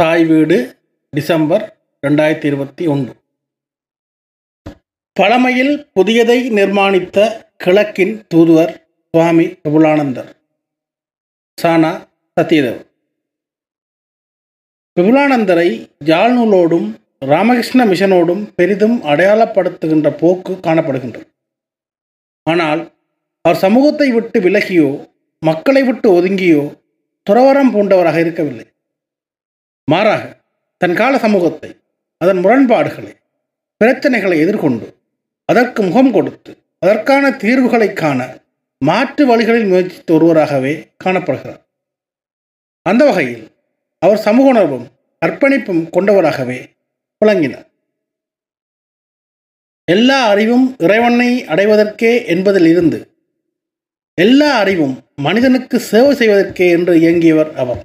தாய் வீடு டிசம்பர் ரெண்டாயிரத்தி இருபத்தி ஒன்று. பழமையில் புதியதை நிர்மாணித்த கிழக்கின் தூதுவர் சுவாமி விபுலானந்தர் சானா சத்யதேவ். விபுலானந்தரை ஜாழ்நூலோடும் ராமகிருஷ்ண மிஷனோடும் பெரிதும் அடையாளப்படுத்துகின்ற போக்கு காணப்படுகின்றது. ஆனால் அவர் சமூகத்தை விட்டு விலகியோ மக்களை விட்டு ஒதுங்கியோ துறவரம் பூண்டவராக இருக்கவில்லை. மாறாக தன் கால சமூகத்தை அதன் முரண்பாடுகளை பிரச்சனைகளை எதிர்கொண்டு அதற்கு முகம் கொடுத்து அதற்கான தீர்வுகளை காண மாற்று வழிகளில் முயற்சித்த ஒருவராகவே காணப்படுகிறார். அந்த வகையில் அவர் சமூக உணர்வும் அர்ப்பணிப்பும் கொண்டவராகவே விளங்கினார். எல்லா அறிவும் இறைவனை அடைவதற்கே என்பதில் இருந்து எல்லா அறிவும் மனிதனுக்கு சேவை செய்வதற்கே என்று இயங்கியவர் அவர்.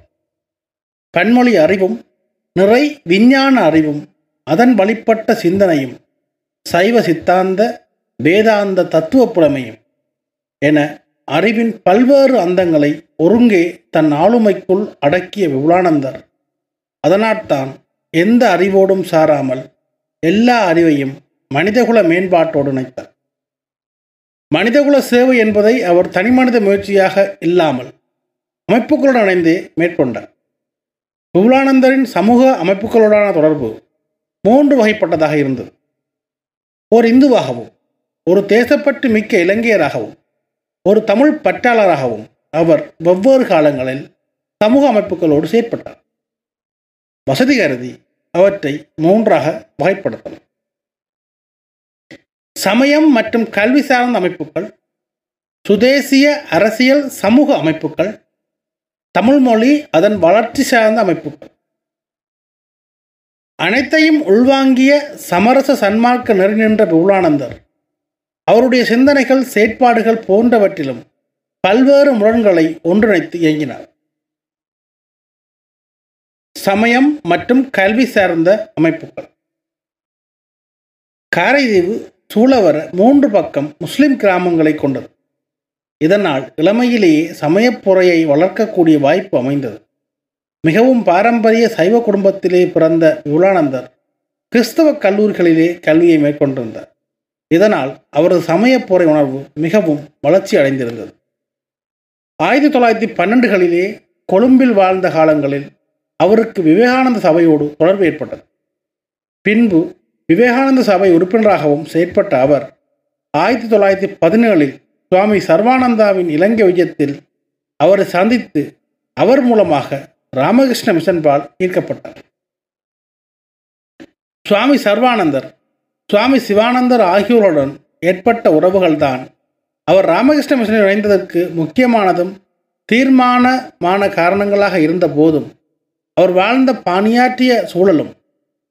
பன்மொழி அறிவும் நிறை விஞ்ஞான அறிவும் அதன் வழிபட்ட சிந்தனையும் சைவ சித்தாந்த வேதாந்த தத்துவ புலமையும் என அறிவின் பல்வேறு அந்தங்களை ஒருங்கே தன் ஆளுமைக்குள் அடக்கிய விபுலானந்தர். அதனால்தான் எந்த அறிவோடும் சாராமல் எல்லா அறிவையும் மனிதகுல மேம்பாட்டோடு இணைத்தார். மனிதகுல சேவை என்பதை அவர் தனிமனித முயற்சியாக இல்லாமல் அமைப்புகளுடன் இணைந்தே மேற்கொண்டார். விபுலானந்தரின் சமூக அமைப்புகளுடனான தொடர்பு மூன்று வகைப்பட்டதாக இருந்தது. ஒரு இந்துவாகவும் ஒரு தேசப்பட்டு மிக்க இலங்கையராகவும் ஒரு தமிழ் பற்றாளராகவும் அவர் வெவ்வேறு காலங்களில் சமூக அமைப்புகளோடு செயற்பட்டார். வசதி கருதி அவற்றை மூன்றாக வகைப்படுத்தலாம். சமயம் மற்றும் கல்வி சார்ந்த அமைப்புகள் சுதேசிய அரசியல் சமூக அமைப்புகள் தமிழ் மொழி அதன் வளர்ச்சி சார்ந்த அமைப்புகள் அனைத்தையும் உள்வாங்கிய சமரச சன்மார்க்க நெறி நின்ற விபுலானந்தர் அவருடைய சிந்தனைகள் செயற்பாடுகள் போன்றவற்றிலும் பல்வேறு முரண்களை ஒன்றிணைத்து இயங்கினார். சமயம் மற்றும் கல்வி சார்ந்த அமைப்புகள். காரைதீவு சூழவர மூன்று பக்கம் முஸ்லிம் கிராமங்களை கொண்டது. இதனால் இளமையிலேயே சமயப்புறையை வளர்க்கக்கூடிய வாய்ப்பு அமைந்தது. மிகவும் பாரம்பரிய சைவ குடும்பத்திலே பிறந்த விபுலானந்தர் கிறிஸ்தவ கல்லூரிகளிலே கல்வியை மேற்கொண்டிருந்தார். இதனால் அவரது சமயப்புறை உணர்வு மிகவும் வளர்ச்சி அடைந்திருந்தது. ஆயிரத்தி தொள்ளாயிரத்தி பன்னெண்டுகளிலே கொழும்பில் வாழ்ந்த காலங்களில் அவருக்கு விவேகானந்த சபையோடு தொடர்பு ஏற்பட்டது. பின்பு விவேகானந்த சபை உறுப்பினராகவும் செயற்பட்ட அவர் ஆயிரத்தி தொள்ளாயிரத்தி பதினேழில் சுவாமி சர்வானந்தாவின் இலங்கை விஜயத்தில் அவரை சந்தித்து அவர் மூலமாக ராமகிருஷ்ண மிஷன்பால் ஈர்க்கப்பட்டார். சுவாமி சர்வானந்தர் சுவாமி சிவானந்தர் ஆகியோருடன் ஏற்பட்ட உறவுகள்தான் அவர் ராமகிருஷ்ண மிஷனில் இணைந்ததற்கு முக்கியமானதும் தீர்மானமான காரணங்களாக இருந்த போதும் அவர் வாழ்ந்த பணியாற்றிய சூழலும்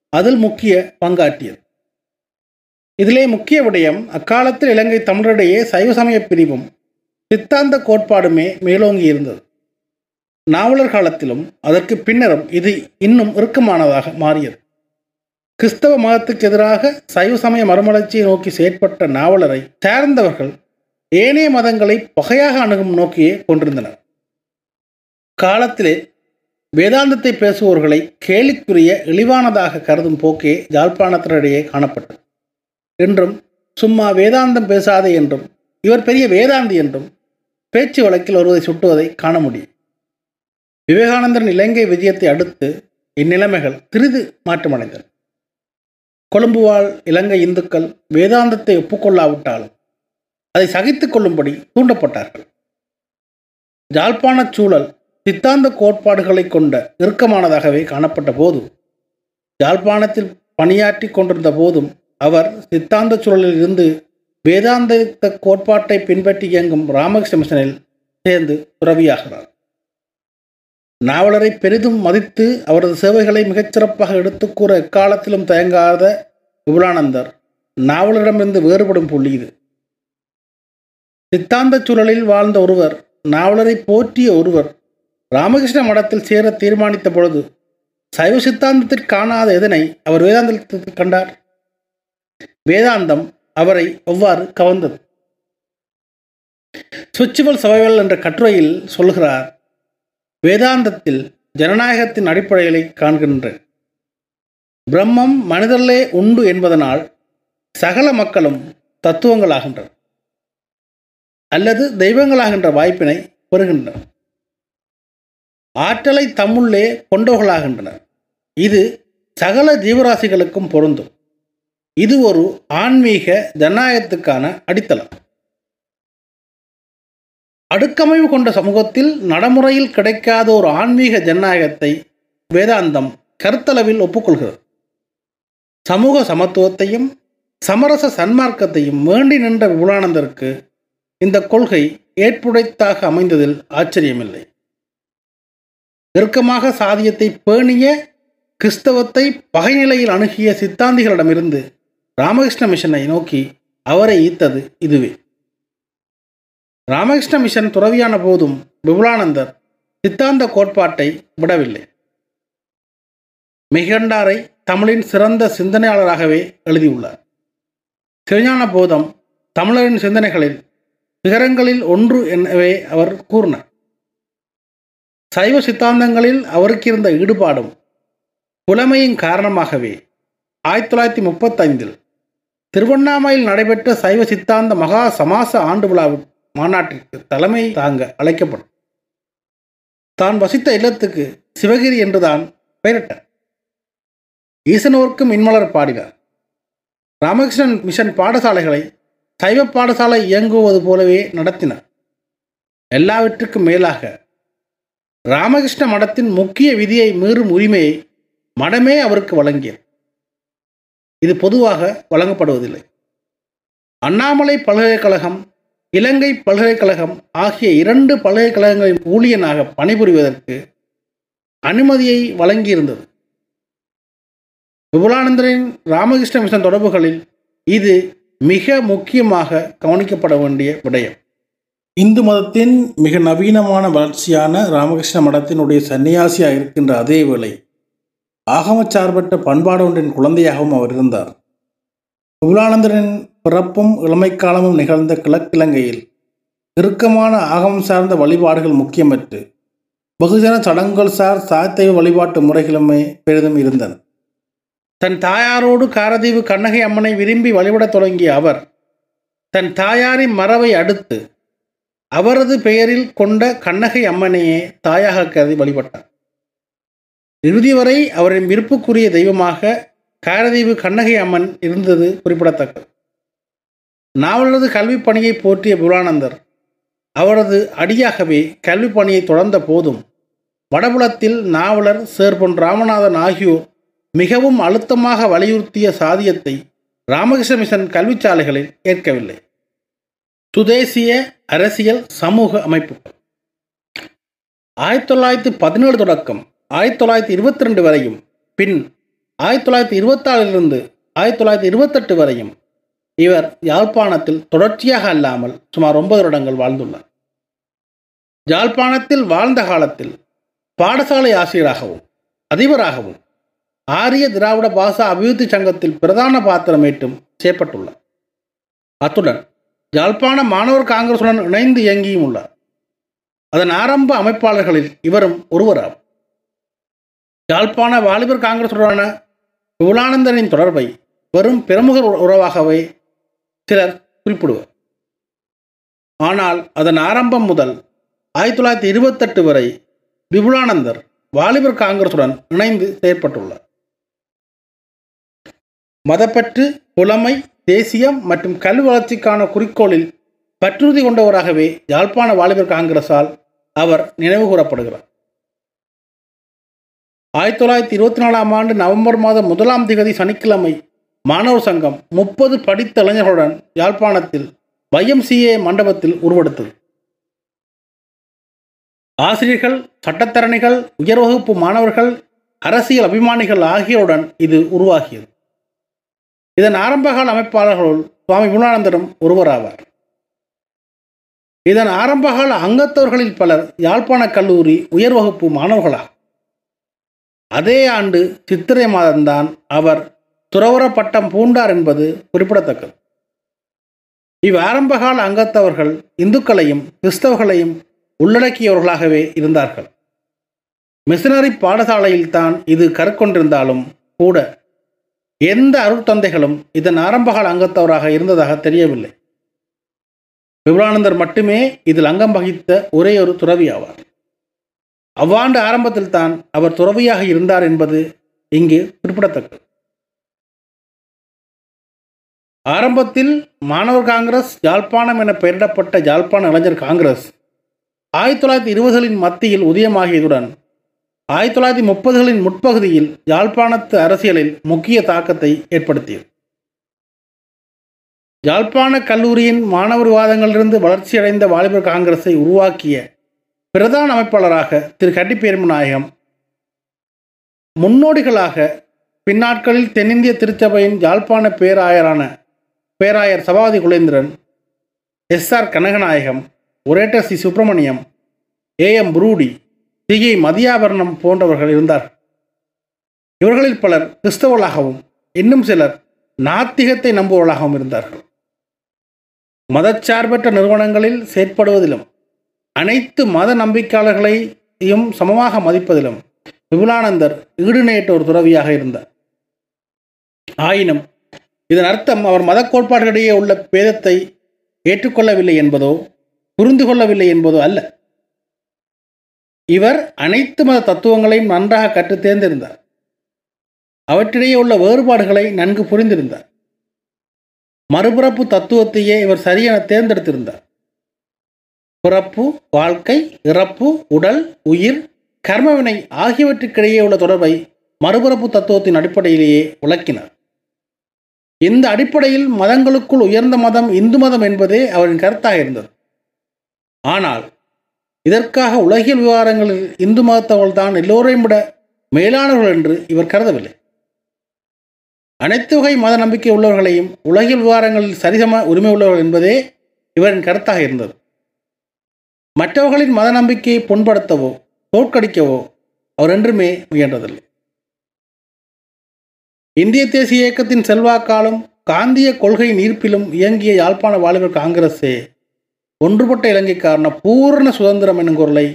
அதில் முக்கிய பங்காற்றியது. இதிலே முக்கிய விடயம் அக்காலத்தில் இலங்கை தமிழரிடையே சைவ சமய பிரிவும் சித்தாந்த கோட்பாடுமே மேலோங்கி இருந்தது. நாவலர் காலத்திலும் அதற்கு பின்னரும் இது இன்னும் இறுக்கமானதாக மாறியது. கிறிஸ்தவ மதத்துக்கு எதிராக சைவ சமய மறுமலர்ச்சியை நோக்கி செயற்பட்ட நாவலரை சார்ந்தவர்கள் ஏனைய மதங்களை பகையாக அணுகும் நோக்கியே கொண்டிருந்தனர். காலத்திலே வேதாந்தத்தை பேசுபவர்களை கேலிக்குரிய இழிவானதாக கருதும் போக்கே ஜாழ்ப்பாணத்தினரிடையே காணப்பட்டது. என்றும் சும்மா வேதாந்தம் பேசாதே என்றும் இவர் பெரிய வேதாந்தி என்றும் பேச்சு வழக்கில் ஒருவரை சுட்டுவதை காண முடியும். விவேகானந்தரின் இலங்கை விஜயத்தை அடுத்து இந்நிலைமைகள் சிறிது மாற்றமடைந்தன. கொழும்பு வாழ் இலங்கை இந்துக்கள் வேதாந்தத்தை ஒப்புக்கொள்ளாவிட்டாலும் அதை சகித்து கொள்ளும்படி தூண்டப்பட்டார்கள். ஜாழ்ப்பாணச் சூழல் சித்தாந்த கோட்பாடுகளை கொண்ட இறுக்கமானதாகவே காணப்பட்ட போது யாழ்ப்பாணத்தில் பணியாற்றி கொண்டிருந்த போதும் அவர் சித்தாந்த சூழலில் இருந்து வேதாந்த கோட்பாட்டை பின்பற்றி இயங்கும் ராமகிருஷ்ண மிஷனில் சேர்ந்து துறவியாகிறார். நாவலரை பெரிதும் மதித்து அவரது சேவைகளை மிகச்சிறப்பாக எடுத்துக்கூற எக்காலத்திலும் தயங்காத விபுலானந்தர் நாவலரிடமிருந்து வேறுபடும் புள்ளி இது. சித்தாந்த சூழலில் வாழ்ந்த ஒருவர் நாவலரை போற்றிய ஒருவர் ராமகிருஷ்ண மடத்தில் சேர தீர்மானித்த பொழுது சைவ சித்தாந்தத்தில் காணாத எதனை அவர் வேதாந்தத்தில் கண்டார்? வேதாந்தம் அவரை எவ்வாறு கவர்ந்தது. சுவிச்சுவல் சவைவல் என்ற கட்டுரையில் சொல்கிறார் வேதாந்தத்தில் ஜனநாயகத்தின் அடிப்படைகளை காண்கின்ற பிரம்மம் மனிதர்களே உண்டு என்பதனால் சகல மக்களும் தத்துவங்களாகின்றனர். அல்லது தெய்வங்களாகின்ற வாய்ப்பினை பெறுகின்றனர். ஆற்றலை தம்முள்ளே கொண்டவர்களாகின்றனர். இது சகல ஜீவராசிகளுக்கும் பொருந்தும். இது ஒரு ஆன்மீக ஜனநாயகத்துக்கான அடித்தளம். அடுக்கமைவு கொண்ட சமூகத்தில் நடைமுறையில் கிடைக்காத ஒரு ஆன்மீக ஜனநாயகத்தை வேதாந்தம் கருத்தளவில் ஒப்புக்கொள்கிறது. சமூக சமத்துவத்தையும் சமரச சன்மார்க்கத்தையும் வேண்டி நின்ற விபுலானந்தருக்கு இந்த கொள்கை ஏற்புடைத்தாக அமைந்ததில் ஆச்சரியமில்லை. நெருக்கமாக சாதியத்தை பேணிய கிறிஸ்தவத்தை பகைநிலையில் அணுகிய சித்தாந்திகளிடமிருந்து ராமகிருஷ்ண மிஷனை நோக்கி அவரை ஈர்த்தது இதுவே. ராமகிருஷ்ண மிஷன் துறவியான போதும் விபுலானந்தர் சித்தாந்த கோட்பாட்டை விடவில்லை. மிகண்டாரை தமிழின் சிறந்த சிந்தனையாளராகவே எழுதியுள்ளார். சிவஞான போதம் தமிழரின் சிந்தனைகளில் சிகரங்களில் ஒன்று எனவே அவர் கூறினார். சைவ சித்தாந்தங்களில் அவருக்கு இருந்த ஈடுபாடும் புலமையின் காரணமாகவே ஆயிரத்தி தொள்ளாயிரத்தி முப்பத்தைந்தில் திருவண்ணாமலையில் நடைபெற்ற சைவ சித்தாந்த மகா சமாச ஆண்டு விழாவு மாநாட்டிற்கு தலைமை தாங்க அழைக்கப்படும். தான் வசித்த இல்லத்துக்கு சிவகிரி என்றுதான் பெயரிட்டார். ஈசனோர்க்கும் மின்மலர் பாடினார். ராமகிருஷ்ணன் மிஷன் பாடசாலைகளை சைவ பாடசாலை இயங்குவது போலவே நடத்தினார். எல்லாவற்றுக்கும் மேலாக ராமகிருஷ்ண மடத்தின் முக்கிய விதியை மீறும் உரிமையை மடமே அவருக்கு வழங்கியது. இது பொதுவாக வழங்கப்படுவதில்லை. அண்ணாமலை பல்கலைக்கழகம் இலங்கை பல்கலைக்கழகம் ஆகிய இரண்டு பல்கலைக்கழகங்களின் ஊழியனாக பணிபுரிவதற்கு அனுமதியை வழங்கியிருந்தது. விபுலானந்தரின் ராமகிருஷ்ண மிஷன் தொடர்புகளில் இது மிக முக்கியமாக கவனிக்கப்பட வேண்டிய விடயம். இந்து மதத்தின் மிக நவீனமான வளர்ச்சியான ராமகிருஷ்ண மடத்தினுடைய சன்னியாசியாக இருக்கின்ற அதே வேளை ஆகமச்சார்பற்ற பண்பாடு ஒன்றின் குழந்தையாகவும் அவர் இருந்தார். விபுலானந்தரின் பிறப்பும் இளமை காலமும் நிகழ்ந்த கிழக்கிழங்கையில் இறுக்கமான ஆகமம் சார்ந்த வழிபாடுகள் முக்கியமற்று வெகுஜன சடங்குகள் சார் சாத்தைவ வழிபாட்டு முறைகளுமே பெரிதும் இருந்தன. தன் தாயாரோடு காரதீவு கண்ணகை அம்மனை விரும்பி வழிபடத் தொடங்கிய அவர் தன் தாயாரின் மரபை அடுத்து அவரது பெயரில் கொண்ட கண்ணகை அம்மனையே தாயாக கருதி வழிபட்டார். இறுதி வரை அவரின் விருப்புக்குரிய தெய்வமாக காரதீவு கண்ணகை அம்மன் இருந்தது குறிப்பிடத்தக்கது. நாவலரது கல்விப் பணியை போற்றிய புலானந்தர் அவரது அடியாகவே கல்விப் பணியை தொடர்ந்த போதும் வடபுலத்தில் நாவலர் சேர்பொன் ராமநாதன் ஆகியோர் மிகவும் அழுத்தமாக வலியுறுத்திய சாதியத்தை ராமகிருஷ்ண மிஷன் கல்விச்சாலைகளில் ஏற்கவில்லை. சுதேசிய அரசியல் சமூக அமைப்புகள். ஆயிரத்தி தொள்ளாயிரத்தி பதினேழு தொடக்கம் ஆயிரத்தி தொள்ளாயிரத்தி இருபத்தி ரெண்டு வரையும் பின் ஆயிரத்தி தொள்ளாயிரத்தி இருபத்தாறிலிருந்து ஆயிரத்தி தொள்ளாயிரத்தி இருபத்தெட்டு வரையும் இவர் யாழ்ப்பாணத்தில் தொடர்ச்சியாக அல்லாமல் சுமார் ஒன்பது வருடங்கள் வாழ்ந்துள்ளார். யாழ்ப்பாணத்தில் வாழ்ந்த காலத்தில் பாடசாலை ஆசிரியராகவும் அதிபராகவும் ஆரிய திராவிட பாஷா அபிவிருத்தி சங்கத்தில் பிரதான பாத்திரமேட்டும் செய்யப்பட்டுள்ளார். அத்துடன் யாழ்ப்பாண மாணவர் காங்கிரசுடன் இணைந்து இயங்கியும் உள்ளார். அதன் ஆரம்ப அமைப்பாளர்களில் இவரும் ஒருவராகும். யாழ்ப்பாண வாலிபர் காங்கிரசுடனான விபுலானந்தனின் தொடர்பை வெறும் பிரமுக உறவாகவே சிலர் குறிப்பிடுவர். ஆனால் அதன் ஆரம்பம் முதல் ஆயிரத்தி தொள்ளாயிரத்தி இருபத்தெட்டு வரை விபுலானந்தர் வாலிபர் காங்கிரசுடன் இணைந்து செயற்பட்டுள்ளார். மதப்பற்று புலமை தேசியம் மற்றும் கல்வி வளர்ச்சிக்கான குறிக்கோளில் பற்றுறுதி கொண்டவராகவே யாழ்ப்பாண வாலிபர் காங்கிரஸால் அவர் நினைவு கூறப்படுகிறார். ஆயிரத்தி தொள்ளாயிரத்தி இருபத்தி நாலாம் ஆண்டு நவம்பர் மாதம் முதலாம் திகதி சனிக்கிழமை மாணவர் சங்கம் முப்பது படித்த இளைஞர்களுடன் யாழ்ப்பாணத்தில் வைஎம்சிஏ மண்டபத்தில் உருவெடுத்தது. ஆசிரியர்கள் சட்டத்தரணிகள் உயர் வகுப்பு மாணவர்கள் அரசியல் அபிமானிகள் ஆகியோருடன் இது உருவாகியது. இதன் ஆரம்பகால அமைப்பாளர்களுள் சுவாமி விபுலானந்தரும் ஒருவராவார். இதன் ஆரம்பகால அங்கத்தவர்களில் பலர் யாழ்ப்பாண கல்லூரி உயர் வகுப்பு மாணவர்களாகும் அதே ஆண்டு சித்திரை மாதம்தான் அவர் துறவர பட்டம் பூண்டார் என்பது குறிப்பிடத்தக்கது. இவ் ஆரம்பகால அங்கத்தவர்கள் இந்துக்களையும் கிறிஸ்தவர்களையும் உள்ளடக்கியவர்களாகவே இருந்தார்கள். மிஷனரி பாடசாலையில்தான் இது கற்கொண்டிருந்தாலும் கூட எந்த அருட்தந்தைகளும் இதன் ஆரம்பகால அங்கத்தவராக இருந்ததாக தெரியவில்லை. விபுலானந்தர் மட்டுமே இதில் அங்கம் வகித்த ஒரே ஒரு துறவி ஆவார் அவ்வாண்டு ஆரம்பத்தில் தான் அவர் துறவியாக இருந்தார் என்பது இங்கு குறிப்பிடத்தக்கது. ஆரம்பத்தில் மாணவர் காங்கிரஸ் யாழ்ப்பாணம் என பெயரிடப்பட்ட யாழ்ப்பாண இளைஞர் காங்கிரஸ் ஆயிரத்தி தொள்ளாயிரத்தி இருபதுகளின் மத்தியில் உதயமாகியதுடன் ஆயிரத்தி தொள்ளாயிரத்தி முப்பதுகளின் முற்பகுதியில் யாழ்ப்பாணத்து அரசியலில் முக்கிய தாக்கத்தை ஏற்படுத்தியது. யாழ்ப்பாண கல்லூரியின் மாணவர் விவாதங்களிலிருந்து வளர்ச்சியடைந்த வாலிபர் காங்கிரஸை உருவாக்கிய பிரதான அமைப்பாளராக திரு கட்டிப்பேருமநாயகம் முன்னோடிகளாக பின்னாட்களில் தென்னிந்திய திருச்சபையின் யாழ்ப்பாண பேராயரான பேராயர் Sabapathy Kulendran S R Kanaganayagam orator C Subramaniam A M Brodie திகை Mathiyabaranam போன்றவர்கள் இருந்தார். இவர்களில் பலர் கிறிஸ்தவர்களாகவும் இன்னும் சிலர் நாத்திகத்தை நம்புவர்களாகவும் இருந்தார்கள். மதச்சார்பற்ற நிறுவனங்களில் செயற்படுவதிலும் அனைத்து மத நம்பிக்கையாளர்களையும் சமமாக மதிப்பதிலும் விபுலானந்தர் ஈடுநேற்ற ஒரு துறவியாக இருந்தார். ஆயினும் இதன் அர்த்தம் அவர் மத கோட்பாடுகளிடையே உள்ள பேதத்தை ஏற்றுக்கொள்ளவில்லை என்பதோ புரிந்து கொள்ளவில்லை என்பதோ அல்ல. இவர் அனைத்து மத தத்துவங்களையும் நன்றாக கற்று தேர்ந்திருந்தார். அவற்றிடையே உள்ள வேறுபாடுகளை நன்கு புரிந்திருந்தார். மறுபிறப்பு தத்துவத்தையே இவர் சரியென தேர்ந்தெடுத்திருந்தார். பிறப்பு வாழ்க்கை இறப்பு உடல் உயிர் கர்மவினை ஆகியவற்றுக்கிடையே உள்ள தொடர்பை மறுபிறப்பு தத்துவத்தின் அடிப்படையிலேயே விளக்கினார். இந்த அடிப்படையில் மதங்களுக்குள் உயர்ந்த மதம் இந்து மதம் என்பதே அவரின் கருத்தாக இருந்தது. ஆனால் இதற்காக உலகியல் விவகாரங்களில் இந்து மதத்தவர்கள் தான் எல்லோரையும் விட மேலானவர்கள் என்று இவர் கருதவில்லை. அனைத்து வகை மத நம்பிக்கை உள்ளவர்களையும் உலகியல் விவகாரங்களில் சரிசம உரிமை உள்ளவர்கள் என்பதே இவரின் கருத்தாக இருந்தது. மற்றவர்களின் மத நம்பிக்கையை புண்படுத்தவோ தோற்கடிக்கவோ அவர் என்றுமே முயன்றதில்லை. இந்திய தேசிய இயக்கத்தின் செல்வாக்காலும் காந்திய கொள்கையின் ஈர்ப்பிலும் இயங்கிய யாழ்ப்பாண வாலிபர் காங்கிரஸே ஒன்றுபட்ட இலங்கைக்காரன பூரண சுதந்திரம் என்னும் குரலை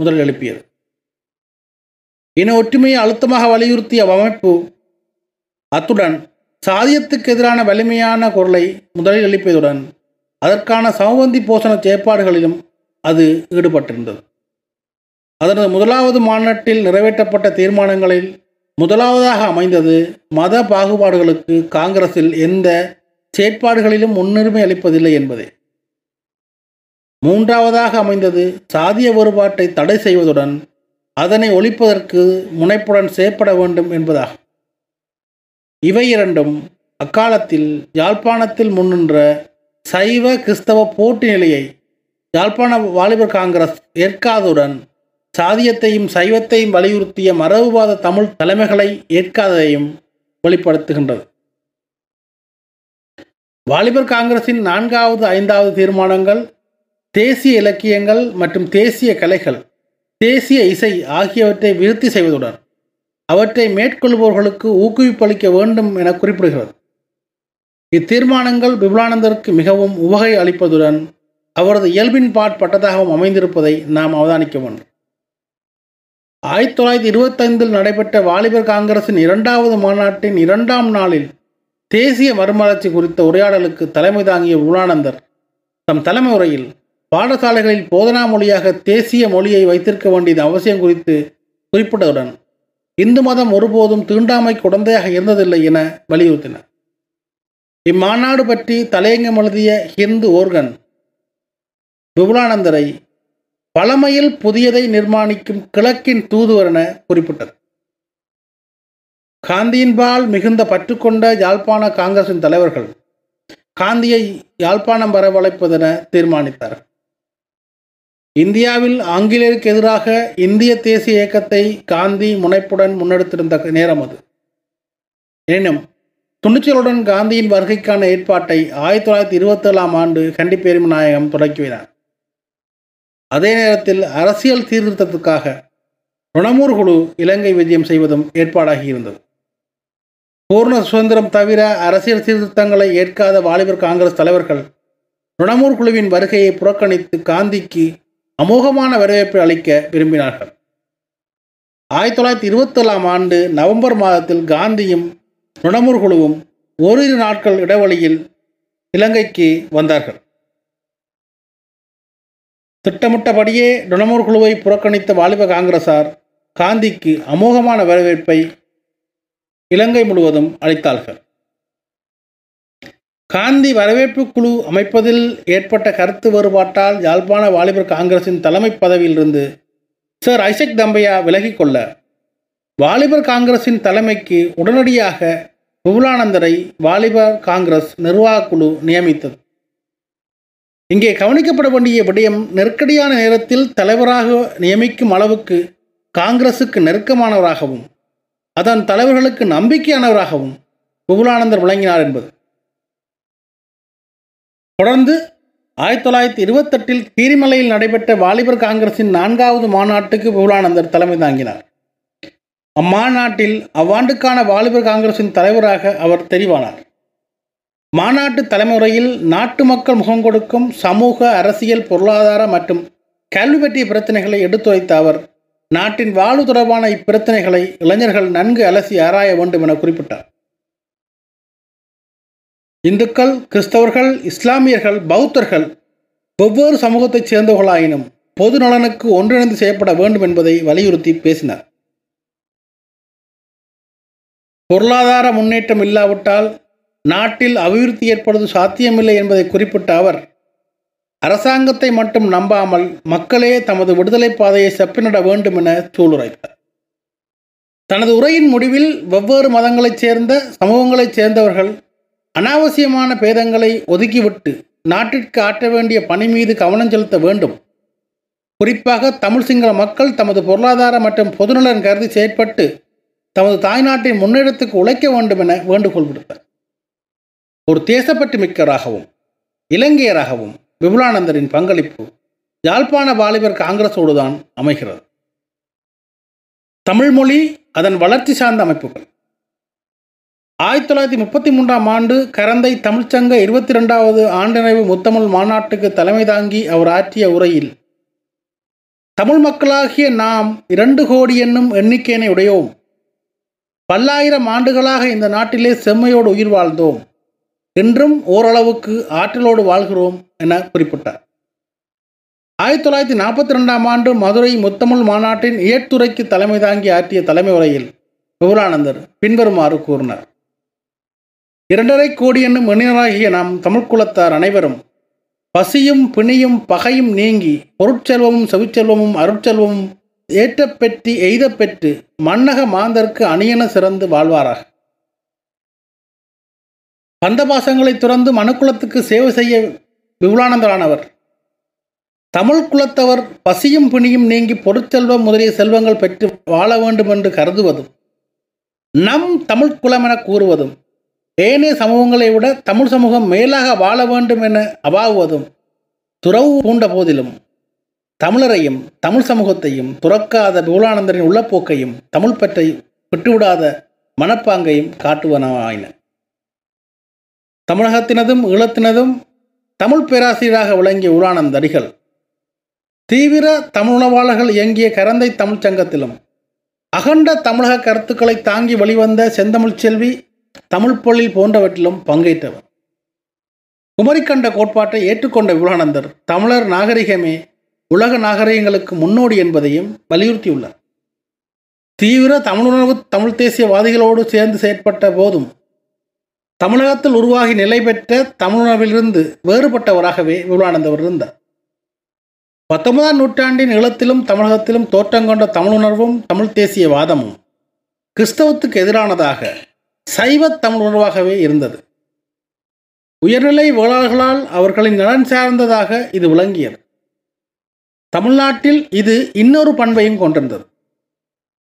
முதலில் எழுப்பியது. இன ஒற்றுமையை அழுத்தமாக வலியுறுத்திய அமைப்பு அத்துடன் சாதியத்துக்கு எதிரான வலிமையான குரலை முதலில் எழுப்பியதுடன் அதற்கான சமபந்தி போஷண செயற்பாடுகளிலும் அது ஈடுபட்டிருந்தது. அதனது முதலாவது மாநாட்டில் நிறைவேற்றப்பட்ட தீர்மானங்களில் முதலாவதாக அமைந்தது மத பாகுபாடுகளுக்கு காங்கிரஸில் எந்த செயற்பாடுகளிலும் முன்னுரிமை அளிப்பதில்லை என்பதே. மூன்றாவதாக அமைந்தது சாதிய வேறுபாட்டை தடை செய்வதுடன் அதனை ஒழிப்பதற்கு முனைப்புடன் செயற்பட வேண்டும் என்பதாகும். இவை இரண்டும் அக்காலத்தில் யாழ்ப்பாணத்தில் முன்னின்ற சைவ கிறிஸ்தவ போட்டி நிலையை யாழ்ப்பாண வாலிபர் காங்கிரஸ் ஏற்காதுடன் சாதியத்தையும் சைவத்தையும் வலியுறுத்திய மரபுவாத தமிழ் தலைமைகளை ஏற்காததையும் வெளிப்படுத்துகின்றது. வாலிபர் காங்கிரஸின் நான்காவது ஐந்தாவது தீர்மானங்கள் தேசிய இலக்கியங்கள் மற்றும் தேசிய கலைகள் தேசிய இசை ஆகியவற்றை விருத்தி செய்வதுடன் அவற்றை மேற்கொள்பவர்களுக்கு ஊக்குவிப்பளிக்க வேண்டும் என குறிப்பிடுகிறது. இத்தீர்மானங்கள் விபுலானந்தருக்கு மிகவும் உவகை அளிப்பதுடன் அவரது இயல்பின் பாட்பட்டதாகவும் அமைந்திருப்பதை நாம் அவதானிக்க வேண்டும். ஆயிரத்தி தொள்ளாயிரத்தி இருபத்தைந்தில் நடைபெற்ற வாலிபர் காங்கிரசின் இரண்டாவது மாநாட்டின் இரண்டாம் நாளில் தேசிய மறுமலர்ச்சி குறித்த உரையாடலுக்கு தலைமை தாங்கிய விபுலானந்தர் தம் தலைமை உரையில் பாடசாலைகளில் போதனா மொழியாக தேசிய மொழியை வைத்திருக்க வேண்டியது அவசியம் குறித்து குறிப்பிட்டதுடன் இந்து மதம் ஒருபோதும் தீண்டாமை குழந்தையாக இருந்ததில்லை என வலியுறுத்தினார். இம்மாநாடு பற்றி தலையங்கம் எழுதிய ஹிந்து ஓர்கன் விபுலானந்தரை பழமையில் புதியதை நிர்மாணிக்கும் கிழக்கின் தூதுவர் என குறிப்பிட்டது. காந்தியின்பால் மிகுந்த பற்று கொண்ட யாழ்ப்பாண காங்கிரசின் தலைவர்கள் காந்தியை யாழ்ப்பாணம் வரவழைப்பதென தீர்மானித்தார். இந்தியாவில் ஆங்கிலேயருக்கு எதிராக இந்திய தேசிய இயக்கத்தை காந்தி முனைப்புடன் முன்னெடுத்திருந்த நேரம் அது. எனினும் துணிச்சலுடன் காந்தியின் வருகைக்கான ஏற்பாட்டை ஆயிரத்தி தொள்ளாயிரத்தி இருபத்தேழாம் ஆண்டு கண்டிப்பேரும் நாயகம் வைத்தார் அதே நேரத்தில் அரசியல் சீர்திருத்தத்துக்காக ருணமூர் குழு இலங்கை விஜயம் செய்வதும் ஏற்பாடாகி இருந்தது. பூர்ண சுதந்திரம் தவிர அரசியல் சீர்திருத்தங்களை ஏற்காத வாலிபர் காங்கிரஸ் தலைவர்கள் ருணமூர் குழுவின் வருகையை புறக்கணித்து காந்திக்கு அமோகமான வரவேற்பை அளிக்க விரும்பினார்கள். ஆயிரத்தி தொள்ளாயிரத்தி இருபத்தேழாம் ஆண்டு நவம்பர் மாதத்தில் காந்தியும் ருணமூர் குழுவும் ஓரிரு நாட்கள் இடைவெளியில் இலங்கைக்கு வந்தார்கள். திட்டமிட்டபடியே டொனமூர் குழுவை புறக்கணித்த வாலிப காங்கிரசார் காந்திக்கு அமோகமான வரவேற்பை இலங்கை முழுவதும் அளித்தார்கள். காந்தி வரவேற்பு குழு அமைப்பதில் ஏற்பட்ட கருத்து வேறுபாட்டால் யாழ்ப்பாண வாலிபர் காங்கிரசின் தலைமை பதவியிலிருந்து சர் ஐசக் தம்பையா விலகிக் கொள்ள வாலிபர் காங்கிரசின் தலைமைக்கு உடனடியாக விபுலானந்தரை வாலிபர் காங்கிரஸ் நிர்வாகக் குழு நியமித்தது. இங்கே கவனிக்கப்பட வேண்டிய விடயம் நெருக்கடியான நேரத்தில் தலைவராக நியமிக்கும் அளவுக்கு காங்கிரசுக்கு நெருக்கமானவராகவும் அதன் தலைவர்களுக்கு நம்பிக்கையானவராகவும் விபுலானந்தர் விளங்கினார் என்பது. தொடர்ந்து ஆயிரத்தி தொள்ளாயிரத்தி இருபத்தெட்டில் கீரிமலையில் நடைபெற்ற வாலிபர் காங்கிரசின் நான்காவது மாநாட்டுக்கு விபுலானந்தர் தலைமை தாங்கினார். அம்மாநாட்டில் அவ்வாண்டுக்கான வாலிபர் காங்கிரசின் தலைவராக அவர் தெரிவானார். மாநாட்டு தலைமுறையில் நாட்டு மக்கள் முகம் கொடுக்கும் சமூக அரசியல் பொருளாதார மற்றும் கல்வி பற்றிய பிரச்சனைகளை எடுத்துரைத்த அவர் நாட்டின் வாழ்வு தொடர்பான இப்பிரச்சனைகளை இளைஞர்கள் நன்கு அலசி ஆராய வேண்டும் என குறிப்பிட்டார். இந்துக்கள் கிறிஸ்தவர்கள் இஸ்லாமியர்கள் பௌத்தர்கள் வெவ்வேறு சமூகத்தைச் சேர்ந்தவர்களாயினும் பொது நலனுக்கு ஒன்றிணைந்து செய்யப்பட வேண்டும் என்பதை வலியுறுத்தி பேசினார். பொருளாதார முன்னேற்றம் இல்லாவிட்டால் நாட்டில் அபிவிருத்தி ஏற்படுவது சாத்தியமில்லை என்பதை குறிப்பிட்ட அவர் அரசாங்கத்தை மட்டும் நம்பாமல் மக்களே தமது விடுதலை பாதையை செப்பினிட வேண்டும் என சூளுரைத்தார். தனது உரையின் முடிவில் வெவ்வேறு மதங்களைச் சேர்ந்த சமூகங்களைச் சேர்ந்தவர்கள் அனாவசியமான பேதங்களை ஒதுக்கிவிட்டு நாட்டிற்கு ஆற்ற வேண்டிய பணி மீது கவனம் செலுத்த வேண்டும். குறிப்பாக தமிழ் சிங்கள மக்கள் தமது பொருளாதார மற்றும் பொதுநலன் கருதி செயற்பட்டு தமது தாய்நாட்டின் முன்னேற்றத்துக்கு உழைக்க வேண்டும் என வேண்டுகோள் விடுத்தார். ஒரு தேசப்பட்டு மிக்கராகவும் இலங்கையராகவும் விபுலானந்தரின் பங்களிப்பு யாழ்ப்பாண வாலிபர் காங்கிரஸோடு தான் அமைகிறது தமிழ்மொழி அதன் வளர்ச்சி சார்ந்த அமைப்புகள். ஆயிரத்தி தொள்ளாயிரத்தி முப்பத்தி மூன்றாம் ஆண்டு கரந்தை தமிழ்ச்சங்க இருபத்தி ரெண்டாவது ஆண்டினைவு முத்தமிழ் மாநாட்டுக்கு தலைமை தாங்கி அவர் ஆற்றிய உரையில் தமிழ் மக்களாகிய நாம் இரண்டு கோடி என்னும் எண்ணிக்கையினை உடையோம். பல்லாயிரம் ஆண்டுகளாக இந்த நாட்டிலே செம்மையோடு உயிர் வாழ்ந்தோம். என்றும் ஓரளவுக்கு ஆற்றலோடு வாழ்கிறோம் என குறிப்பிட்டார். ஆயிரத்தி தொள்ளாயிரத்தி நாற்பத்தி ரெண்டாம் ஆண்டு மதுரை முத்தமிழ் மாநாட்டின் ஏற்றுரைக்கு தலைமை தாங்கி ஆற்றிய தலைமை உரையில் விபுலானந்தர் பின்வருமாறு கூறினார். இரண்டரை கோடி என்னும் மனிதராகிய நாம் தமிழ்குலத்தார் அனைவரும் பசியும் பிணியும் பகையும் நீங்கி பொருட்செல்வமும் செவிச்செல்வமும் அருட்செல்வமும் ஏற்றப்பெற்றி எய்தப்பெற்று மன்னக மாந்தர்க்கு அணியன சிறந்து வாழ்வாராக. பந்தபாசங்களை துறந்து மனுக்குலத்துக்கு சேவை செய்ய விபுலானந்தரானவர். தமிழ் குலத்தவர் பசியும் பிணியும் நீங்கி பொருட்செல்வம் முதலிய செல்வங்கள் பெற்று வாழ வேண்டும் என்று கருதுவதும் நம் தமிழ் குலம் என கூறுவதும் ஏனைய சமூகங்களை விட தமிழ் சமூகம் மேலாக வாழ வேண்டும் என அவாவுவதும் துறவு பூண்ட போதிலும் தமிழரையும் தமிழ் சமூகத்தையும் துறக்காத விபுலானந்தரின் உள்ளப்போக்கையும் தமிழ் பற்றை விட்டுவிடாத மனப்பாங்கையும் காட்டுவனவாயின. தமிழகத்தினதும் ஈழத்தினதும் தமிழ் பேராசிரியராக விளங்கிய உலானந்த அடிகள் தீவிர தமிழுணவாளர்கள் இயங்கிய கரந்தை தமிழ்ச் சங்கத்திலும் அகண்ட தமிழக கருத்துக்களை தாங்கி வெளிவந்த செந்தமிழ் செல்வி தமிழ் போன்றவற்றிலும் பங்கேற்றவர். குமரிக்கண்ட கோட்பாட்டை ஏற்றுக்கொண்ட விபுலானந்தர் தமிழர் நாகரிகமே உலக நாகரிகங்களுக்கு முன்னோடி என்பதையும் வலியுறுத்தியுள்ளார். தீவிர தமிழுணர்வு தமிழ் தேசியவாதிகளோடு சேர்ந்து செயற்பட்ட போதும் தமிழகத்தில் உருவாகி நிலை பெற்ற தமிழுணர்விலிருந்து வேறுபட்டவராகவே விபுலானந்தவர் இருந்தார். பத்தொன்பதாம் நூற்றாண்டின் இளத்திலும் தமிழகத்திலும் தோற்றங்கொண்ட தமிழுணர்வும் தமிழ் தேசியவாதமும் கிறிஸ்தவத்துக்கு எதிரானதாக சைவ தமிழ் உணர்வாகவே இருந்தது. உயர்நிலை வேளாளர்களால் அவர்களின் நலன் சார்ந்ததாக இது விளங்கியது. தமிழ்நாட்டில் இது இன்னொரு பண்பையும் கொண்டிருந்தது.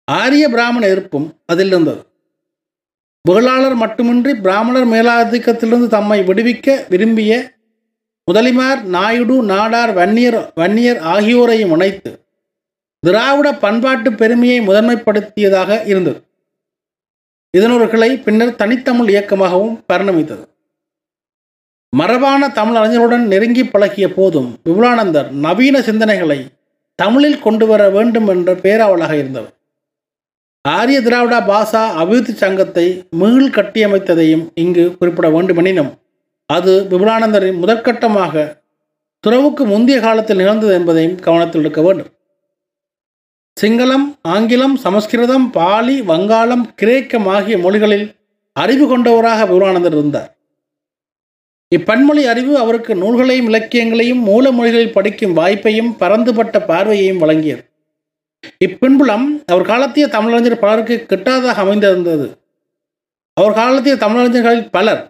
ஆரிய பிராமண எதிர்ப்பும் அதில் இருந்தது. புகழாளர் மட்டுமின்றி பிராமணர் மேலாதிக்கத்திலிருந்து தம்மை விடுவிக்க விரும்பிய முதலிமார் நாயுடு நாடார் வன்னியர் வன்னியர் ஆகியோரையும் இணைத்து திராவிட பண்பாட்டு பெருமையை முதன்மைப்படுத்தியதாக இருந்தது. இதனொரு கிளை பின்னர் தனித்தமிழ் இயக்கமாகவும் பரிணமித்தது. மரபான தமிழ் அறிஞருடன் நெருங்கி பழகிய போதும் விபுலானந்தர் நவீன சிந்தனைகளை தமிழில் கொண்டு வர வேண்டும் என்ற பேராவலாக இருந்தவர். ஆரிய திராவிட பாஷா அபிவிருத்தி சங்கத்தை மீள் கட்டியமைத்ததையும் இங்கு குறிப்பிட வேண்டுமெனினும் அது விபுலானந்தரின் முதற்கட்டமாக துறவுக்கு முந்தைய காலத்தில் நிகழ்ந்தது என்பதையும் கவனத்தில் எடுக்க வேண்டும். சிங்களம் ஆங்கிலம் சமஸ்கிருதம் பாலி வங்காளம் கிரேக்கம் ஆகிய மொழிகளில் அறிவு கொண்டவராக விபுலானந்தர் இருந்தார். இப்பன்மொழி அறிவு அவருக்கு நூல்களையும் இலக்கியங்களையும் மூல மொழிகளில் படிக்கும் வாய்ப்பையும் பரந்துபட்ட பார்வையையும் வழங்கியது. இப்பின்புலம் அவர் காலத்திய தமிழறிஞர் பலருக்கு கிட்டாததாக அமைந்திருந்தது. அவர் காலத்திய தமிழறிஞர்களில் பலர்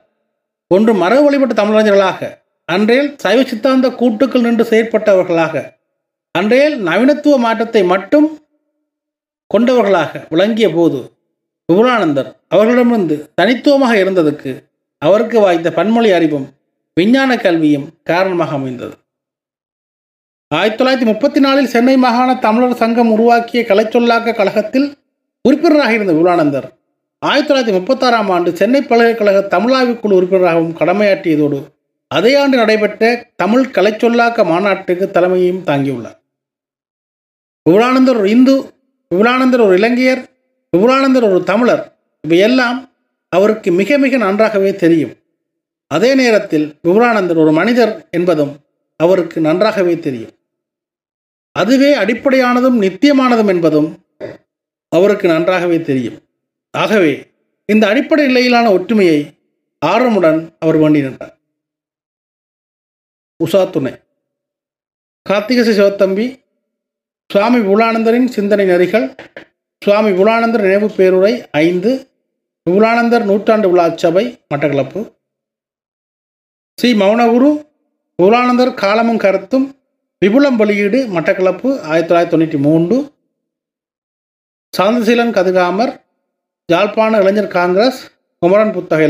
ஒன்று மரபு வழிபட்ட தமிழறிஞர்களாக அன்றையில் சைவ சித்தாந்த கூட்டுக்கள் நின்று செயற்பட்டவர்களாக அன்றையில் நவீனத்துவ மாற்றத்தை மட்டும் கொண்டவர்களாக விளங்கிய போது விபுலானந்தர் அவர்களிடமிருந்து தனித்துவமாக இருந்ததுக்கு அவருக்கு வாய்ந்த பன்மொழி அறிவும் விஞ்ஞான கல்வியும் காரணமாக அமைந்தது. ஆயிரத்தி தொள்ளாயிரத்தி முப்பத்தி நாலில் சென்னை மாகாண தமிழர் சங்கம் உருவாக்கிய கலைச்சொல்லாக்க கழகத்தில் உறுப்பினராக இருந்த விபுலானந்தர் ஆயிரத்தி தொள்ளாயிரத்தி முப்பத்தாறாம் ஆண்டு சென்னை பல்கலைக்கழக தமிழாய்வுக்குழு உறுப்பினராகவும் கடமையாற்றியதோடு அதே ஆண்டு நடைபெற்ற தமிழ் கலைச்சொல்லாக்க மாநாட்டுக்கு தலைமையும் தாங்கியுள்ளார். விபுலானந்தர் ஒரு இந்து விபுலானந்தர் ஒரு இலங்கையர் விபுலானந்தர் ஒரு தமிழர் இவையெல்லாம் அவருக்கு மிக மிக நன்றாகவே தெரியும். அதே நேரத்தில் விபுலானந்தர் ஒரு மனிதர் என்பதும் அவருக்கு நன்றாகவே தெரியும். அதுவே அடிப்படையானதும் நித்தியமானதும் என்பதும் அவருக்கு நன்றாகவே தெரியும். ஆகவே இந்த அடிப்படை நிலையிலான ஒற்றுமையை ஆர்வமுடன் அவர் வேண்டி நின்றார். உஷா துணை. கார்த்திகச சிவத்தம்பி சுவாமி விபுலானந்தரின் சிந்தனை நெறிகள் சுவாமி விபுலானந்தர் நினைவு பேருரை ஐந்து விபுலானந்தர் நூற்றாண்டு விழா சபை மட்டக்களப்பு. ஸ்ரீ மௌனகுரு விபுலானந்தர் காலமும் கருத்தும் விபுலம் வெளியீடு மட்டக்களப்பு ஆயிரத்தி தொள்ளாயிரத்தி தொண்ணூற்றி மூன்று. சாந்தசீலன் கதுகாமர் யாழ்ப்பாண இளைஞர் காங்கிரஸ் குமரன் புத்தக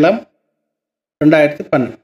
ரெண்டாயிரத்தி பன்னெண்டு.